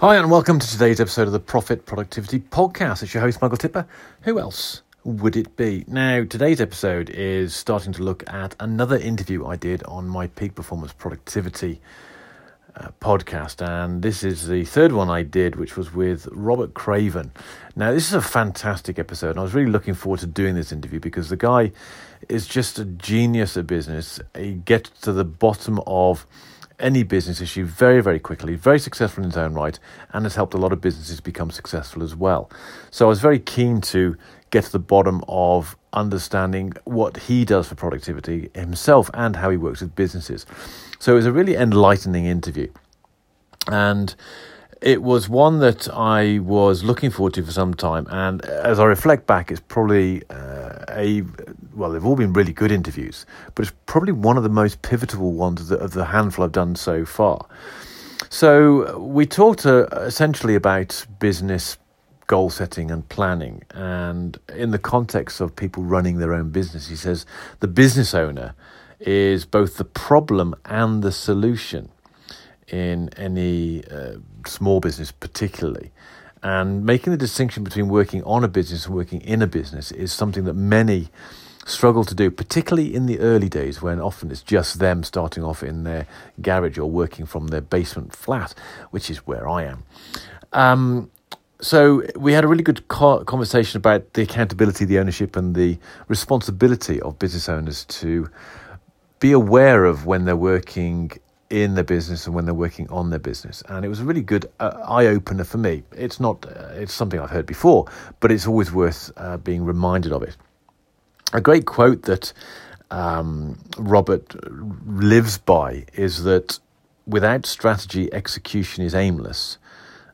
Hi, and welcome to today's episode of the Profit Productivity Podcast. It's your host, Michael Tipper. Who else would it be? Now, today's episode is starting to look at another interview I did on my Peak Performance Productivity uh, podcast, and this is the third one I did, which was with Robert Craven. Now, this is a fantastic episode, and I was really looking forward to doing this interview because the guy is just a genius at business. He gets to the bottom of any business issue very, very quickly, very successful in his own right, and has helped a lot of businesses become successful as well. So I was very keen to get to the bottom of understanding what he does for productivity himself and how he works with businesses. So it was a really enlightening interview. And it was one that I was looking forward to for some time. And as I reflect back, it's probably uh, a well, they've all been really good interviews, but it's probably one of the most pivotal ones of the, of the handful I've done so far. So we talked uh, essentially about business goal setting and planning, and in the context of people running their own business, he says the business owner is both the problem and the solution in any uh, small business, particularly. And making the distinction between working on a business and working in a business is something that many struggle to do, particularly in the early days when often it's just them starting off in their garage or working from their basement flat, which is where I am. Um, so we had a really good co- conversation about the accountability, the ownership, and the responsibility of business owners to be aware of when they're working in their business and when they're working on their business. And it was a really good uh, eye opener for me. It's not, uh, it's something I've heard before, but it's always worth uh, being reminded of it. A great quote that um, Robert lives by is that without strategy, execution is aimless.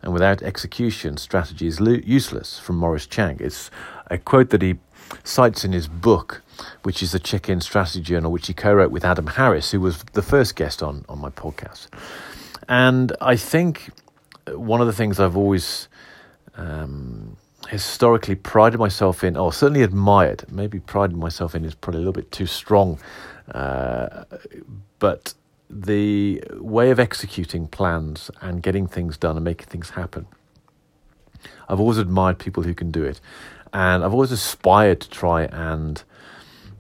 And without execution, strategy is lo- useless, from Morris Chang. It's a quote that he cites in his book, which is the Check In Strategy Journal, which he co wrote with Adam Harris, who was the first guest on, on my podcast. And I think one of the things I've always um, historically prided myself in, or certainly admired, maybe prided myself in is probably a little bit too strong, uh, but the way of executing plans and getting things done and making things happen. I've always admired people who can do it, and I've always aspired to try and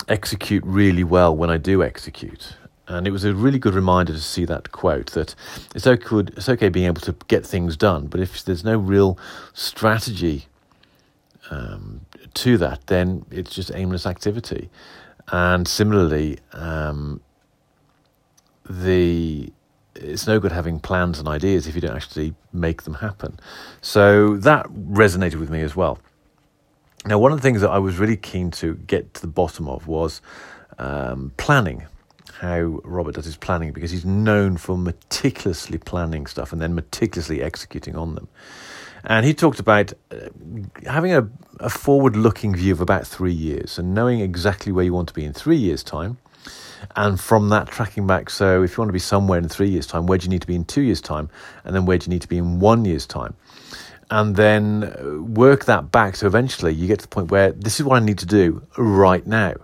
execute really well when I do execute. And it was a really good reminder to see that quote that it's okay, it's okay being able to get things done, but if there's no real strategy um, to that, then it's just aimless activity. And similarly, um, the it's no good having plans and ideas if you don't actually make them happen. So that resonated with me as well. Now, one of the things that I was really keen to get to the bottom of was um, planning. How Robert does his planning because he's known for meticulously planning stuff and then meticulously executing on them. And he talked about uh, having a, a forward looking view of about three years and knowing exactly where you want to be in three years' time. And from that, tracking back. So, if you want to be somewhere in three years' time, where do you need to be in two years' time? And then where do you need to be in one year's time? And then uh, work that back. So, eventually, you get to the point where this is what I need to do right now.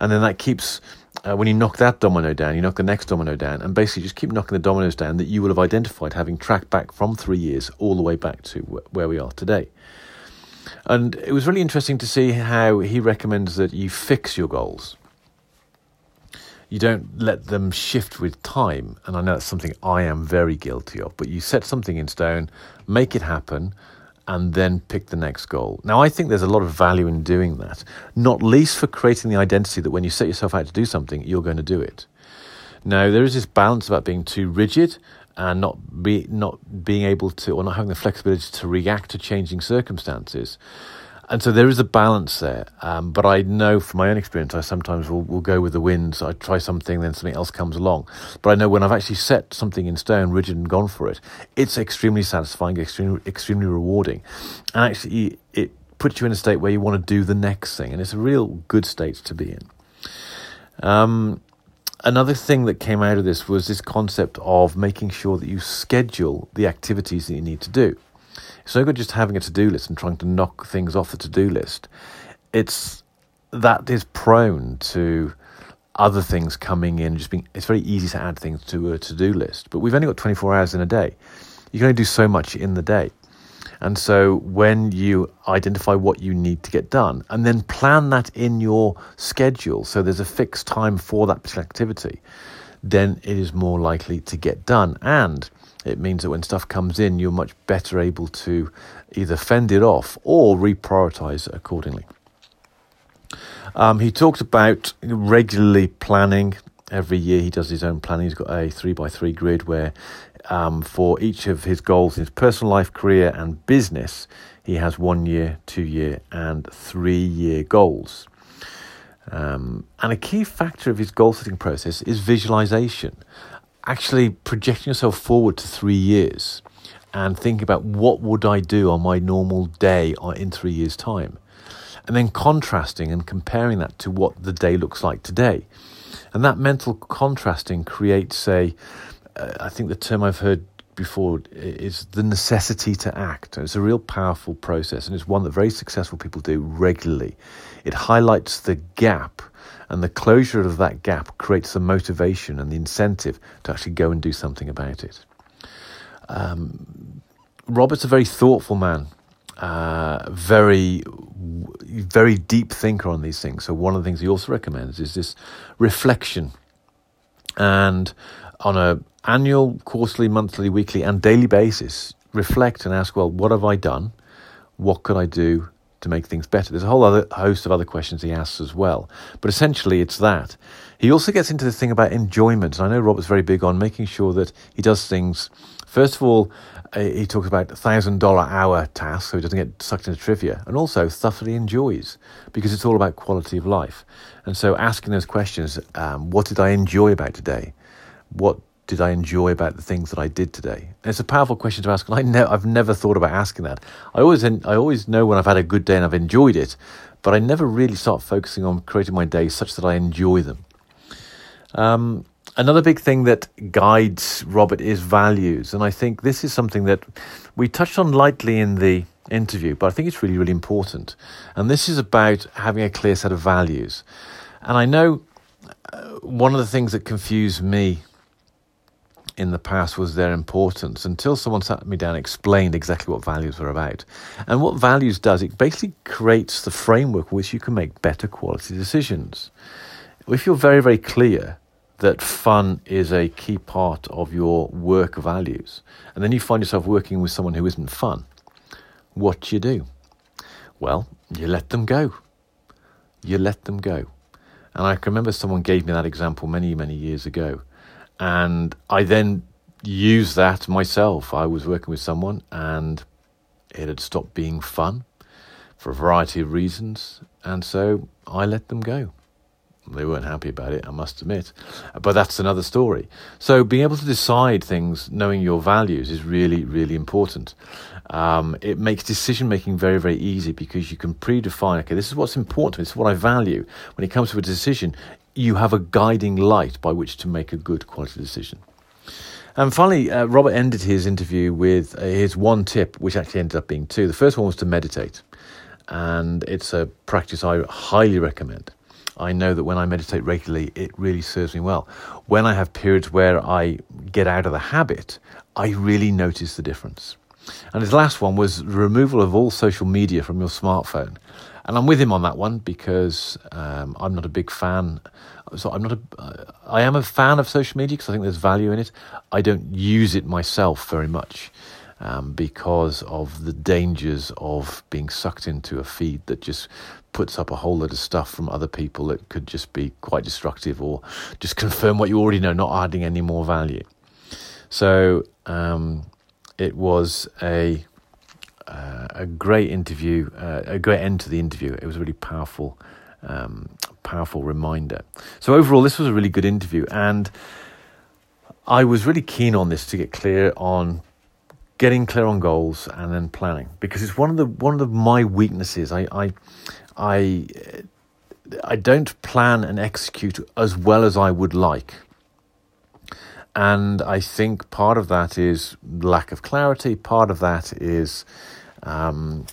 And then that keeps uh, when you knock that domino down, you knock the next domino down, and basically just keep knocking the dominoes down that you will have identified having tracked back from three years all the way back to wh- where we are today. And it was really interesting to see how he recommends that you fix your goals. You don't let them shift with time. And I know that's something I am very guilty of, but you set something in stone, make it happen, and then pick the next goal. Now, I think there's a lot of value in doing that, not least for creating the identity that when you set yourself out to do something, you're going to do it. Now, there is this balance about being too rigid and not be not being able to or not having the flexibility to react to changing circumstances. And so there is a balance there. Um, but I know from my own experience, I sometimes will, will go with the wind. So I try something, then something else comes along. But I know when I've actually set something in stone, rigid, and gone for it, it's extremely satisfying, extremely, extremely rewarding. And actually, it puts you in a state where you want to do the next thing. And it's a real good state to be in. Um, another thing that came out of this was this concept of making sure that you schedule the activities that you need to do. It's no good just having a to do list and trying to knock things off the to do list. It's that is prone to other things coming in. Just being, it's very easy to add things to a to do list, but we've only got 24 hours in a day. you can only do so much in the day. And so when you identify what you need to get done and then plan that in your schedule, so there's a fixed time for that particular activity, then it is more likely to get done. And it means that when stuff comes in, you're much better able to either fend it off or reprioritize accordingly. Um, he talked about regularly planning. Every year he does his own planning. He's got a three by three grid where, um, for each of his goals, his personal life, career, and business, he has one year, two year, and three year goals. Um, and a key factor of his goal setting process is visualization, actually projecting yourself forward to three years and thinking about what would I do on my normal day in three years' time and then contrasting and comparing that to what the day looks like today. And that mental contrasting creates a, uh, I think the term I've heard before is the necessity to act. It's a real powerful process, and it's one that very successful people do regularly. It highlights the gap, and the closure of that gap creates the motivation and the incentive to actually go and do something about it. Um, Robert's a very thoughtful man, uh, very very deep thinker on these things. So one of the things he also recommends is this reflection, and on a annual, quarterly, monthly, weekly, and daily basis, reflect and ask, well, what have I done? What could I do to make things better? There's a whole other host of other questions he asks as well, but essentially it's that. He also gets into the thing about enjoyment, and I know Robert's very big on making sure that he does things. First of all, uh, he talks about thousand dollar hour tasks, so he doesn't get sucked into trivia, and also stuff that he enjoys because it's all about quality of life. And so, asking those questions: um, What did I enjoy about today? What did I enjoy about the things that I did today? And it's a powerful question to ask, and I ne- I've never thought about asking that. I always, I always know when I've had a good day and I've enjoyed it, but I never really start focusing on creating my days such that I enjoy them. Um, Another big thing that guides Robert is values. And I think this is something that we touched on lightly in the interview, but I think it's really, really important. And this is about having a clear set of values. And I know uh, one of the things that confused me in the past was their importance until someone sat me down and explained exactly what values were about. And what values does, it basically creates the framework which you can make better quality decisions. If you're very, very clear that fun is a key part of your work values, and then you find yourself working with someone who isn't fun, what do you do? Well, you let them go. You let them go. And I can remember someone gave me that example many, many years ago. And I then used that myself. I was working with someone and it had stopped being fun for a variety of reasons. And so I let them go. They weren't happy about it, I must admit. But that's another story. So, being able to decide things, knowing your values, is really, really important. Um, it makes decision making very, very easy because you can predefine okay, this is what's important, this is what I value. When it comes to a decision, you have a guiding light by which to make a good quality decision. And finally, uh, Robert ended his interview with uh, his one tip, which actually ended up being two. The first one was to meditate, and it's a practice I highly recommend. I know that when I meditate regularly, it really serves me well. When I have periods where I get out of the habit, I really notice the difference. And his last one was removal of all social media from your smartphone. And I'm with him on that one because um, I'm not a big fan. So I'm not a. Uh, am a fan of social media because I think there's value in it. I don't use it myself very much um, because of the dangers of being sucked into a feed that just puts up a whole load of stuff from other people that could just be quite destructive or just confirm what you already know, not adding any more value. So um, it was a uh, a great interview, uh, a great end to the interview. It was a really powerful, um, powerful reminder. So overall, this was a really good interview, and I was really keen on this to get clear on getting clear on goals and then planning because it's one of the one of the, my weaknesses. I, I I I don't plan and execute as well as I would like. And I think part of that is lack of clarity. Part of that is, um,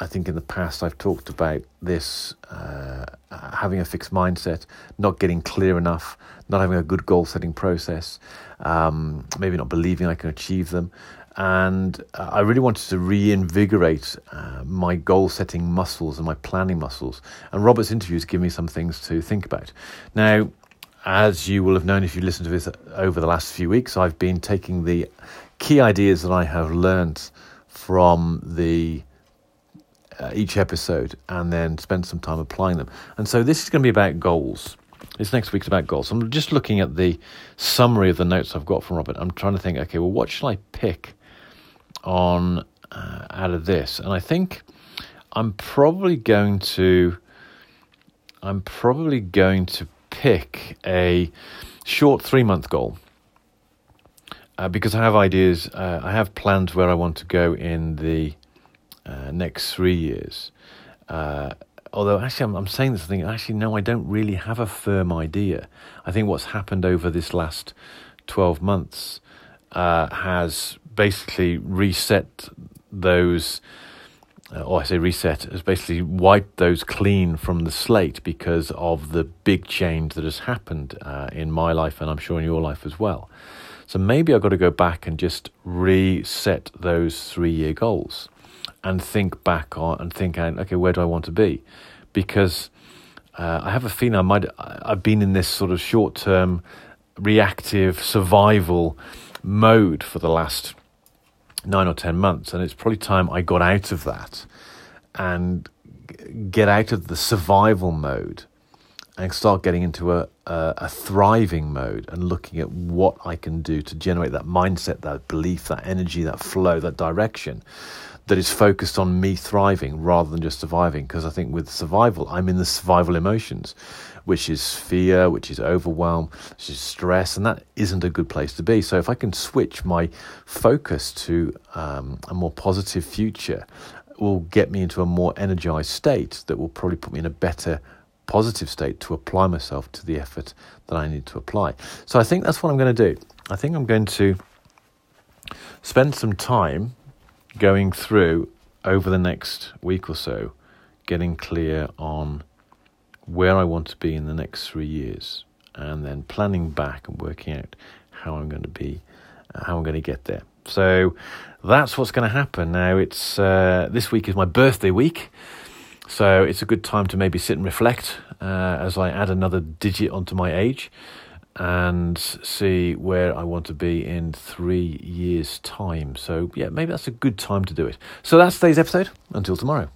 I think in the past I've talked about this uh, having a fixed mindset, not getting clear enough, not having a good goal setting process, um, maybe not believing I can achieve them. And I really wanted to reinvigorate uh, my goal setting muscles and my planning muscles. And Robert's interviews give me some things to think about. Now, as you will have known if you listened to this over the last few weeks, I've been taking the key ideas that I have learned from the uh, each episode and then spend some time applying them. And so this is going to be about goals. This next week's about goals. I'm just looking at the summary of the notes I've got from Robert. I'm trying to think, okay, well, what should I pick on uh, out of this? And I think I'm probably going to, I'm probably going to pick a short three month goal. Uh, because I have ideas, uh, I have plans where I want to go in the uh, next three years. Uh, although actually, I'm, I'm saying this thing. Actually, no, I don't really have a firm idea. I think what's happened over this last twelve months uh, has basically reset those. Uh, or I say reset has basically wiped those clean from the slate because of the big change that has happened uh, in my life and I'm sure in your life as well. So maybe I've got to go back and just reset those three year goals and think back on and think, okay, where do I want to be? Because uh, I have a feeling I might I've been in this sort of short term reactive survival mode for the last nine or ten months, and it's probably time I got out of that and get out of the survival mode and start getting into a, a, a, thriving mode and looking at what I can do to generate that mindset, that belief, that energy, that flow, that direction that is focused on me thriving rather than just surviving. Because I think with survival, I'm in the survival emotions, which is fear, which is overwhelm, which is stress, and that isn't a good place to be. So if I can switch my focus to um, a more positive future, will get me into a more energized state that will probably put me in a better positive state to apply myself to the effort that I need to apply. So I think that's what I'm going to do. I think I'm going to spend some time going through over the next week or so, getting clear on where I want to be in the next three years, and then planning back and working out how I'm going to be, uh, how I'm going to get there. So that's what's going to happen. Now it's uh, this week is my birthday week, so it's a good time to maybe sit and reflect uh, as I add another digit onto my age and see where I want to be in three years' time. So, yeah, maybe that's a good time to do it. So, that's today's episode. Until tomorrow.